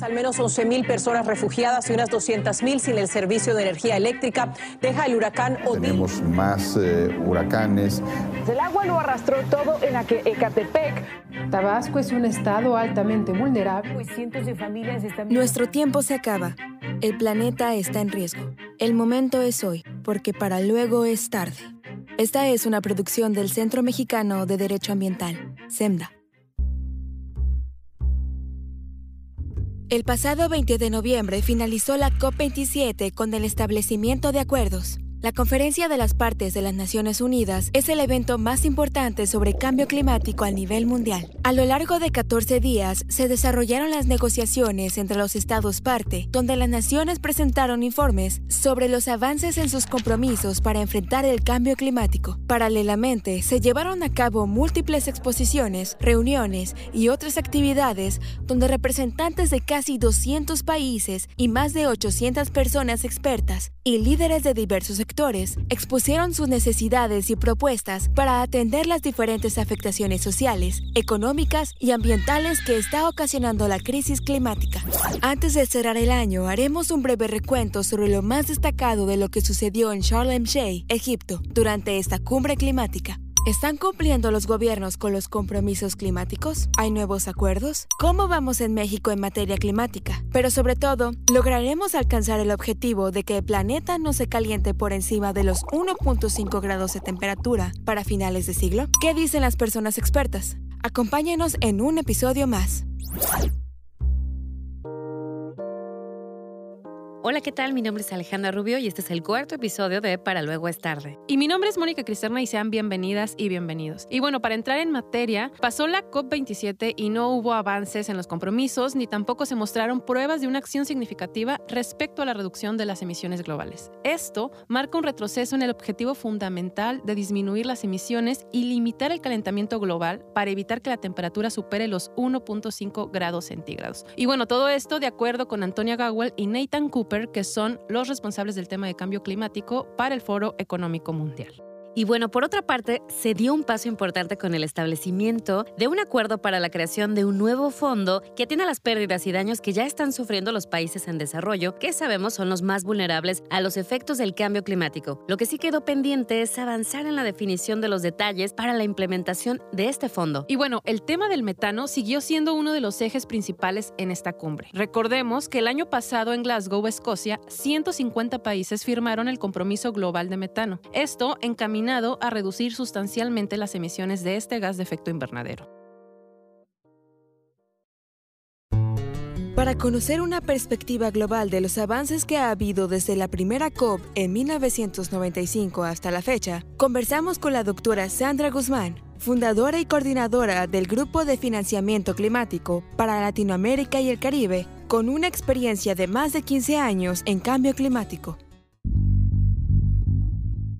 Al menos 11.000 personas refugiadas y unas 200.000 sin el servicio de energía eléctrica deja el huracán Odín. Tenemos más eh, huracanes. El agua lo arrastró todo en Ecatepec. Tabasco es un estado altamente vulnerable. Pues cientos de familias están... Nuestro tiempo se acaba. El planeta está en riesgo. El momento es hoy, porque para luego es tarde. Esta es una producción del Centro Mexicano de Derecho Ambiental, SEMDA. El pasado 20 de noviembre finalizó la COP27 con el establecimiento de acuerdos. La Conferencia de las Partes de las Naciones Unidas es el evento más importante sobre cambio climático a nivel mundial. A lo largo de 14 días se desarrollaron las negociaciones entre los estados parte, donde las naciones presentaron informes sobre los avances en sus compromisos para enfrentar el cambio climático. Paralelamente, se llevaron a cabo múltiples exposiciones, reuniones y otras actividades donde representantes de casi 200 países y más de 800 personas expertas y líderes de diversos sectores expusieron sus necesidades y propuestas para atender las diferentes afectaciones sociales, económicas y ambientales que está ocasionando la crisis climática. Antes de cerrar el año, haremos un breve recuento sobre lo más destacado de lo que sucedió en Sharm el Sheikh, Egipto, durante esta cumbre climática. ¿Están cumpliendo los gobiernos con los compromisos climáticos? ¿Hay nuevos acuerdos? ¿Cómo vamos en México en materia climática? Pero sobre todo, ¿lograremos alcanzar el objetivo de que el planeta no se caliente por encima de los 1.5 grados de temperatura para finales de siglo? ¿Qué dicen las personas expertas? Acompáñenos en un episodio más. Hola, ¿qué tal? Mi nombre es Alejandra Rubio y este es el cuarto episodio de Para Luego es Tarde. Y mi nombre es Mónica Cristerna y sean bienvenidas y bienvenidos. Y bueno, para entrar en materia, pasó la COP27 y no hubo avances en los compromisos ni tampoco se mostraron pruebas de una acción significativa respecto a la reducción de las emisiones globales. Esto marca un retroceso en el objetivo fundamental de disminuir las emisiones y limitar el calentamiento global para evitar que la temperatura supere los 1.5 grados centígrados. Y bueno, todo esto de acuerdo con Antonia Gowell y Nathan Cooper que son los responsables del tema de cambio climático para el Foro Económico Mundial. Y bueno, por otra parte, se dio un paso importante con el establecimiento de un acuerdo para la creación de un nuevo fondo que atienda las pérdidas y daños que ya están sufriendo los países en desarrollo, que sabemos son los más vulnerables a los efectos del cambio climático. Lo que sí quedó pendiente es avanzar en la definición de los detalles para la implementación de este fondo. Y bueno, el tema del metano siguió siendo uno de los ejes principales en esta cumbre. Recordemos que el año pasado en Glasgow, Escocia, 150 países firmaron el compromiso global de metano. Esto encaminó a reducir sustancialmente las emisiones de este gas de efecto invernadero. Para conocer una perspectiva global de los avances que ha habido desde la primera COP en 1995 hasta la fecha, conversamos con la doctora Sandra Guzmán, fundadora y coordinadora del Grupo de Financiamiento Climático para Latinoamérica y el Caribe, con una experiencia de más de 15 años en cambio climático.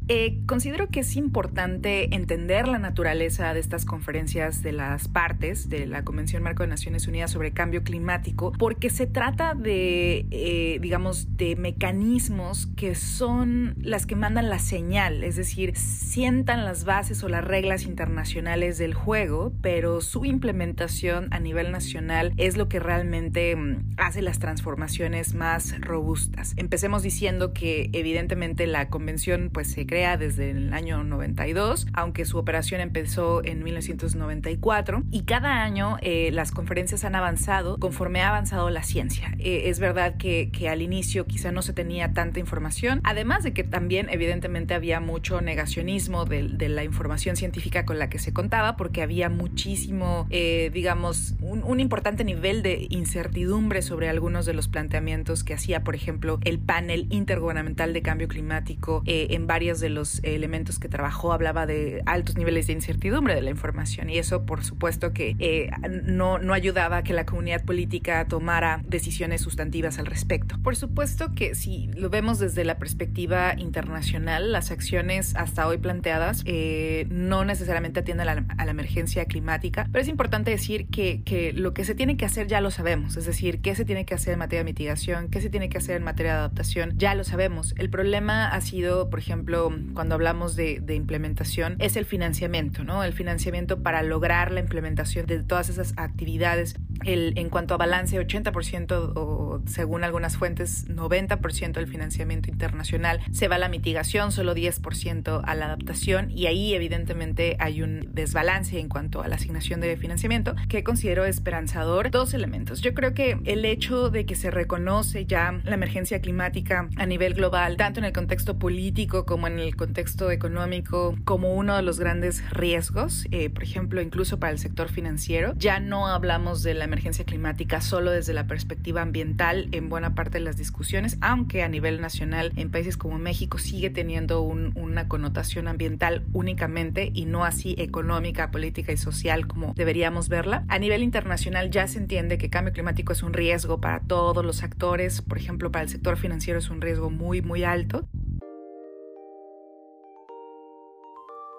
Eh, considero que es importante entender la naturaleza de estas conferencias de las partes de la Convención Marco de Naciones Unidas sobre Cambio Climático, porque se trata de, eh, digamos, de mecanismos que son las que mandan la señal, es decir, sientan las bases o las reglas internacionales del juego, pero su implementación a nivel nacional es lo que realmente mm, hace las transformaciones más robustas. Empecemos diciendo que evidentemente la convención pues se crea desde el año 92, aunque su operación empezó en 1994 y cada año eh, las conferencias han avanzado conforme ha avanzado la ciencia. Eh, es verdad que, que, al inicio quizá no se tenía tanta información, además de que también evidentemente había mucho negacionismo de, de la información científica con la que se contaba porque había muchísimo, eh, digamos, un, un importante nivel de incertidumbre sobre algunos de los planteamientos que hacía, por ejemplo, el panel intergubernamental de cambio climático en varios de los elementos que trabajó hablaba de altos niveles de incertidumbre de la información y eso por supuesto que eh, no, no ayudaba a que la comunidad política tomara decisiones sustantivas al respecto. Por supuesto que si lo vemos desde la perspectiva internacional, las acciones hasta hoy planteadas eh, no necesariamente atienden a la, a la, emergencia climática, pero es importante decir que, que lo que se tiene que hacer ya lo sabemos, es decir, qué se tiene que hacer en materia de mitigación, qué se tiene que hacer en materia de adaptación, ya lo sabemos. El problema ha sido, por ejemplo, cuando hablamos de, implementación es el financiamiento, ¿no? El financiamiento para lograr la implementación de todas esas actividades el, en cuanto a balance, 80% o según algunas fuentes, 90% del financiamiento internacional se va a la mitigación, solo 10% a la adaptación y ahí evidentemente hay un desbalance en cuanto a la asignación de financiamiento que considero esperanzador. Dos elementos. Yo creo que el hecho de que se reconoce ya la emergencia climática a nivel global, tanto en el contexto político como en el contexto económico, como uno de los grandes riesgos, eh, por ejemplo, incluso para el sector financiero, ya no hablamos de la emergencia climática solo desde la perspectiva ambiental en buena parte de las discusiones, aunque a nivel nacional en países como México sigue teniendo una connotación ambiental únicamente y no así económica, política y social como deberíamos verla. A nivel internacional ya se entiende que cambio climático es un riesgo para todos los actores, por ejemplo, para el sector financiero es un riesgo muy, muy alto.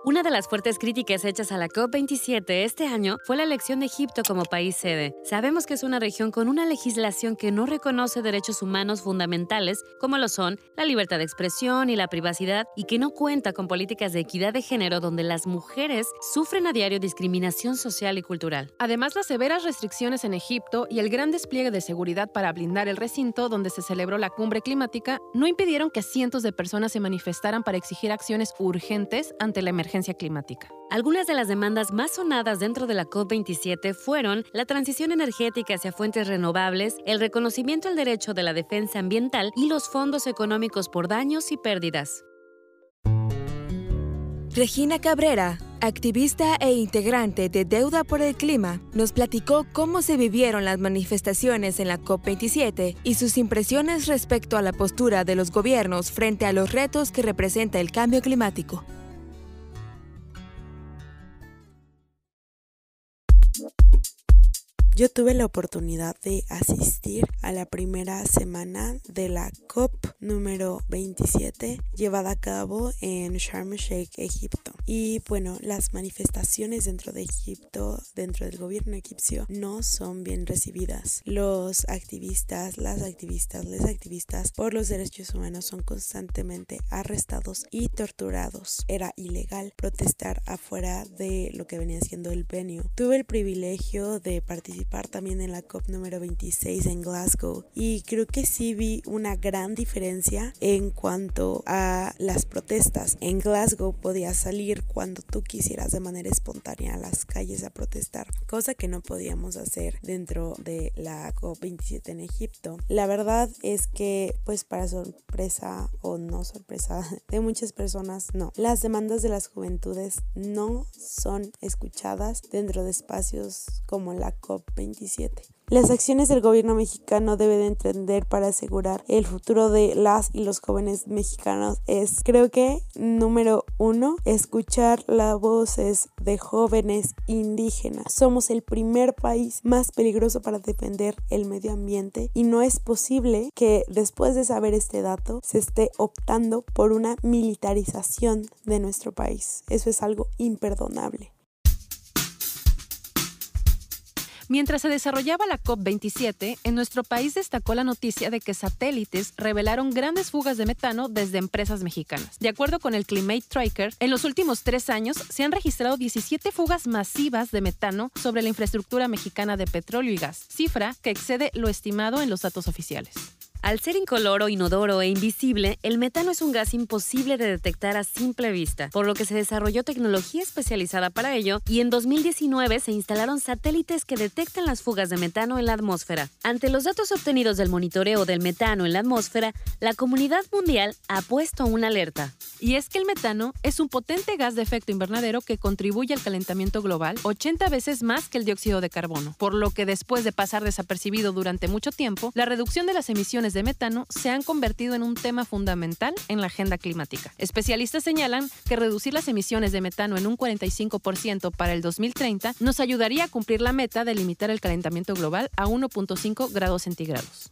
Una de las fuertes críticas hechas a la COP27 este año fue la elección de Egipto como país sede. Sabemos que es una región con una legislación que no reconoce derechos humanos fundamentales como lo son la libertad de expresión y la privacidad y que no cuenta con políticas de equidad de género donde las mujeres sufren a diario discriminación social y cultural. Además, las severas restricciones en Egipto y el gran despliegue de seguridad para blindar el recinto donde se celebró la cumbre climática no impidieron que cientos de personas se manifestaran para exigir acciones urgentes ante la emergencia Algunas de las demandas más sonadas dentro de la COP27 fueron la transición energética hacia fuentes renovables, el reconocimiento al derecho de la defensa ambiental y los fondos económicos por daños y pérdidas. Regina Cabrera, activista e integrante de Deuda por el Clima, nos platicó cómo se vivieron las manifestaciones en la COP27 y sus impresiones respecto a la postura de los gobiernos frente a los retos que representa el cambio climático. Yo tuve la oportunidad de asistir a la primera semana de la COP número 27 llevada a cabo en Sharm el Sheikh, Egipto. Y bueno, las manifestaciones dentro de Egipto, dentro del gobierno egipcio, no son bien recibidas. Los activistas, las activistas, les activistas por los derechos humanos son constantemente arrestados y torturados. Era ilegal protestar afuera de lo que venía siendo el venue. Tuve el privilegio de participar también en la COP número 26 en Glasgow y creo que sí vi una gran diferencia en cuanto a las protestas. En Glasgow podías salir cuando tú quisieras de manera espontánea a las calles a protestar, cosa que no podíamos hacer dentro de la COP 27 en Egipto. La verdad es que pues para sorpresa o no sorpresa de muchas personas, no. Las demandas de las juventudes no son escuchadas dentro de espacios como la COP 27. Las acciones del gobierno mexicano debe de entender para asegurar el futuro de las y los jóvenes mexicanos es, creo que, número uno, escuchar las voces de jóvenes indígenas. Somos el primer país más peligroso para defender el medio ambiente y no es posible que después de saber este dato se esté optando por una militarización de nuestro país. Eso es algo imperdonable. Mientras se desarrollaba la COP27, en nuestro país destacó la noticia de que satélites revelaron grandes fugas de metano desde empresas mexicanas. De acuerdo con el Climate Tracker, en los últimos tres años se han registrado 17 fugas masivas de metano sobre la infraestructura mexicana de petróleo y gas, cifra que excede lo estimado en los datos oficiales. Al ser incoloro, inodoro e invisible, el metano es un gas imposible de detectar a simple vista, por lo que se desarrolló tecnología especializada para ello y en 2019 se instalaron satélites que detectan las fugas de metano en la atmósfera. Ante los datos obtenidos del monitoreo del metano en la atmósfera, la comunidad mundial ha puesto una alerta. Y es que el metano es un potente gas de efecto invernadero que contribuye al calentamiento global 80 veces más que el dióxido de carbono, por lo que después de pasar desapercibido durante mucho tiempo, la reducción de las emisiones de metano se han convertido en un tema fundamental en la agenda climática. Especialistas señalan que reducir las emisiones de metano en un 45% para el 2030 nos ayudaría a cumplir la meta de limitar el calentamiento global a 1.5 grados centígrados.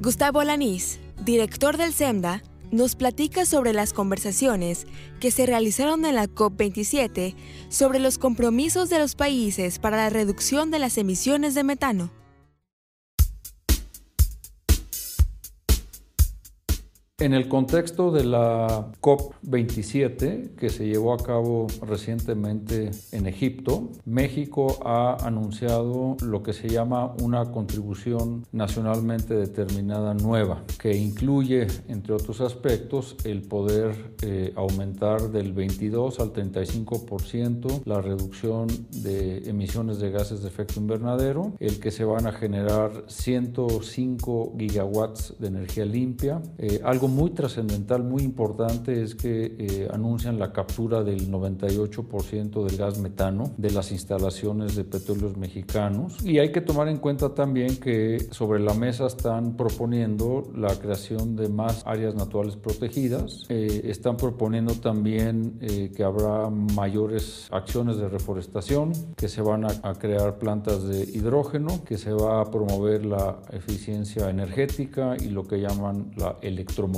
Gustavo Alanís, director del SEMDA, nos platica sobre las conversaciones que se realizaron en la COP27 sobre los compromisos de los países para la reducción de las emisiones de metano. En el contexto de la COP27 que se llevó a cabo recientemente en Egipto, México ha anunciado lo que se llama una contribución nacionalmente determinada nueva, que incluye, entre otros aspectos, el poder eh, aumentar del 22 al 35% la reducción de emisiones de gases de efecto invernadero, el que se van a generar 105 gigawatts de energía limpia. Eh, algo muy trascendental, muy importante es que eh, anuncian la captura del 98% del gas metano de las instalaciones de petróleos mexicanos. Y hay que tomar en cuenta también que sobre la mesa están proponiendo la creación de más áreas naturales protegidas. Eh, están proponiendo también que habrá mayores acciones de reforestación, que se van a, a crear plantas de hidrógeno, que se va a promover la eficiencia energética y lo que llaman la electromovilidad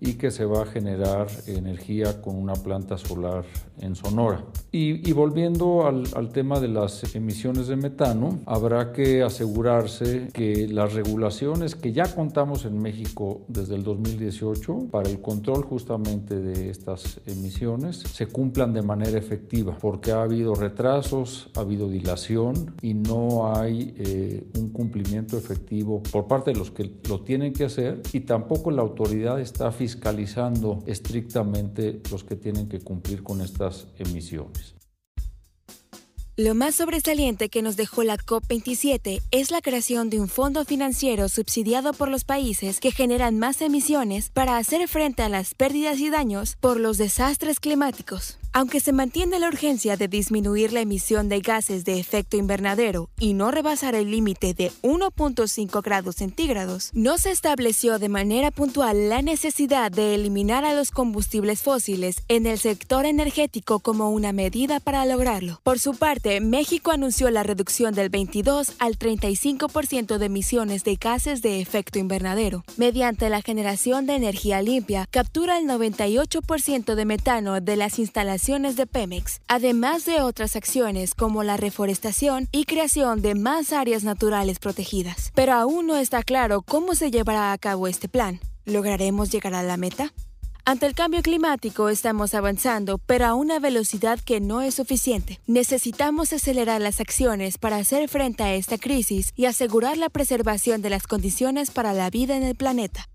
y que se va a generar energía con una planta solar en Sonora. Y, volviendo al, al, tema de las emisiones de metano, habrá que asegurarse que las regulaciones que ya contamos en México desde el 2018 para el control justamente de estas emisiones se cumplan de manera efectiva, porque ha habido retrasos, ha habido dilación y no hay eh, un cumplimiento efectivo por parte de los que lo tienen que hacer y tampoco la autoridad está fiscalizando estrictamente los que tienen que cumplir con estas emisiones. Lo más sobresaliente que nos dejó la COP27 es la creación de un fondo financiero subsidiado por los países que generan más emisiones para hacer frente a las pérdidas y daños por los desastres climáticos. Aunque se mantiene la urgencia de disminuir la emisión de gases de efecto invernadero y no rebasar el límite de 1.5 grados centígrados, no se estableció de manera puntual la necesidad de eliminar a los combustibles fósiles en el sector energético como una medida para lograrlo. Por su parte, México anunció la reducción del 22 al 35% de emisiones de gases de efecto invernadero. Mediante la generación de energía limpia, captura el 98% de metano de las instalaciones de Pemex, además de otras acciones como la reforestación y creación de más áreas naturales protegidas. Pero aún no está claro cómo se llevará a cabo este plan. ¿Lograremos llegar a la meta? Ante el cambio climático estamos avanzando, pero a una velocidad que no es suficiente. Necesitamos acelerar las acciones para hacer frente a esta crisis y asegurar la preservación de las condiciones para la vida en el planeta.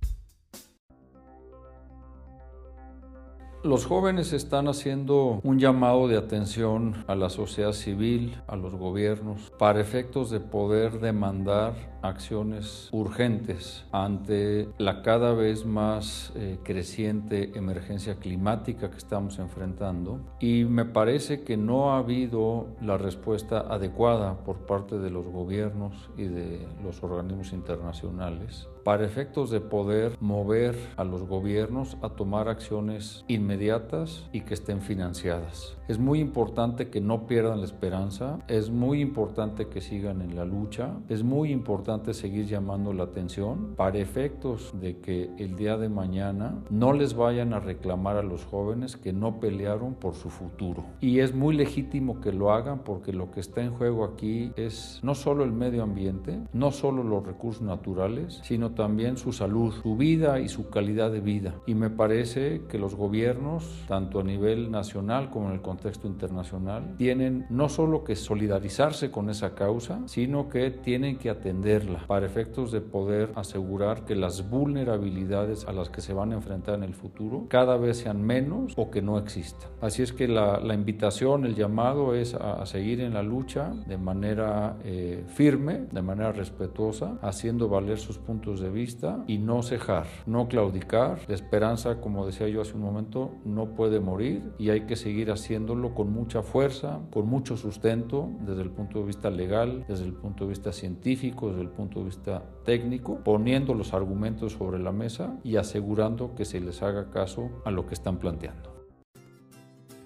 Los jóvenes están haciendo un llamado de atención a la sociedad civil, a los gobiernos, para efectos de poder demandar acciones urgentes ante la cada vez más eh, creciente emergencia climática que estamos enfrentando y me parece que no ha habido la respuesta adecuada por parte de los gobiernos y de los organismos internacionales para efectos de poder mover a los gobiernos a tomar acciones inmediatas y que estén financiadas. Es muy importante que no pierdan la esperanza, es muy importante que sigan en la lucha, es muy importante seguir llamando la atención para efectos de que el día de mañana no les vayan a reclamar a los jóvenes que no pelearon por su futuro. Y es muy legítimo que lo hagan porque lo que está en juego aquí es no solo el medio ambiente, no solo los recursos naturales, sino también su salud, su vida y su calidad de vida. Y me parece que los gobiernos, tanto a nivel nacional como en el contexto internacional, tienen no solo que solidarizarse con esa causa, sino que tienen que atenderla para efectos de poder asegurar que las vulnerabilidades a las que se van a enfrentar en el futuro cada vez sean menos o que no existan. Así es que la, invitación, el llamado es a, seguir en la lucha de manera eh, firme, de manera respetuosa, haciendo valer sus puntos de vista y no cejar, no claudicar. La esperanza, como decía yo hace un momento, no puede morir y hay que seguir haciendo con mucha fuerza, con mucho sustento desde el punto de vista legal, desde el punto de vista científico, desde punto de vista técnico, poniendo los argumentos sobre la mesa y asegurando que se les haga caso a lo que están planteando.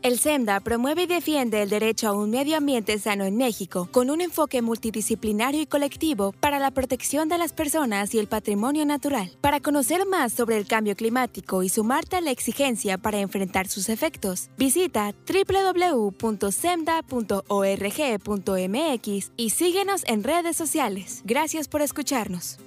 El SEMDA promueve y defiende el derecho a un medio ambiente sano en México, con un enfoque multidisciplinario y colectivo para la protección de las personas y el patrimonio natural. Para conocer más sobre el cambio climático y sumarte a la exigencia para enfrentar sus efectos, visita www.semda.org.mx y síguenos en redes sociales. Gracias por escucharnos.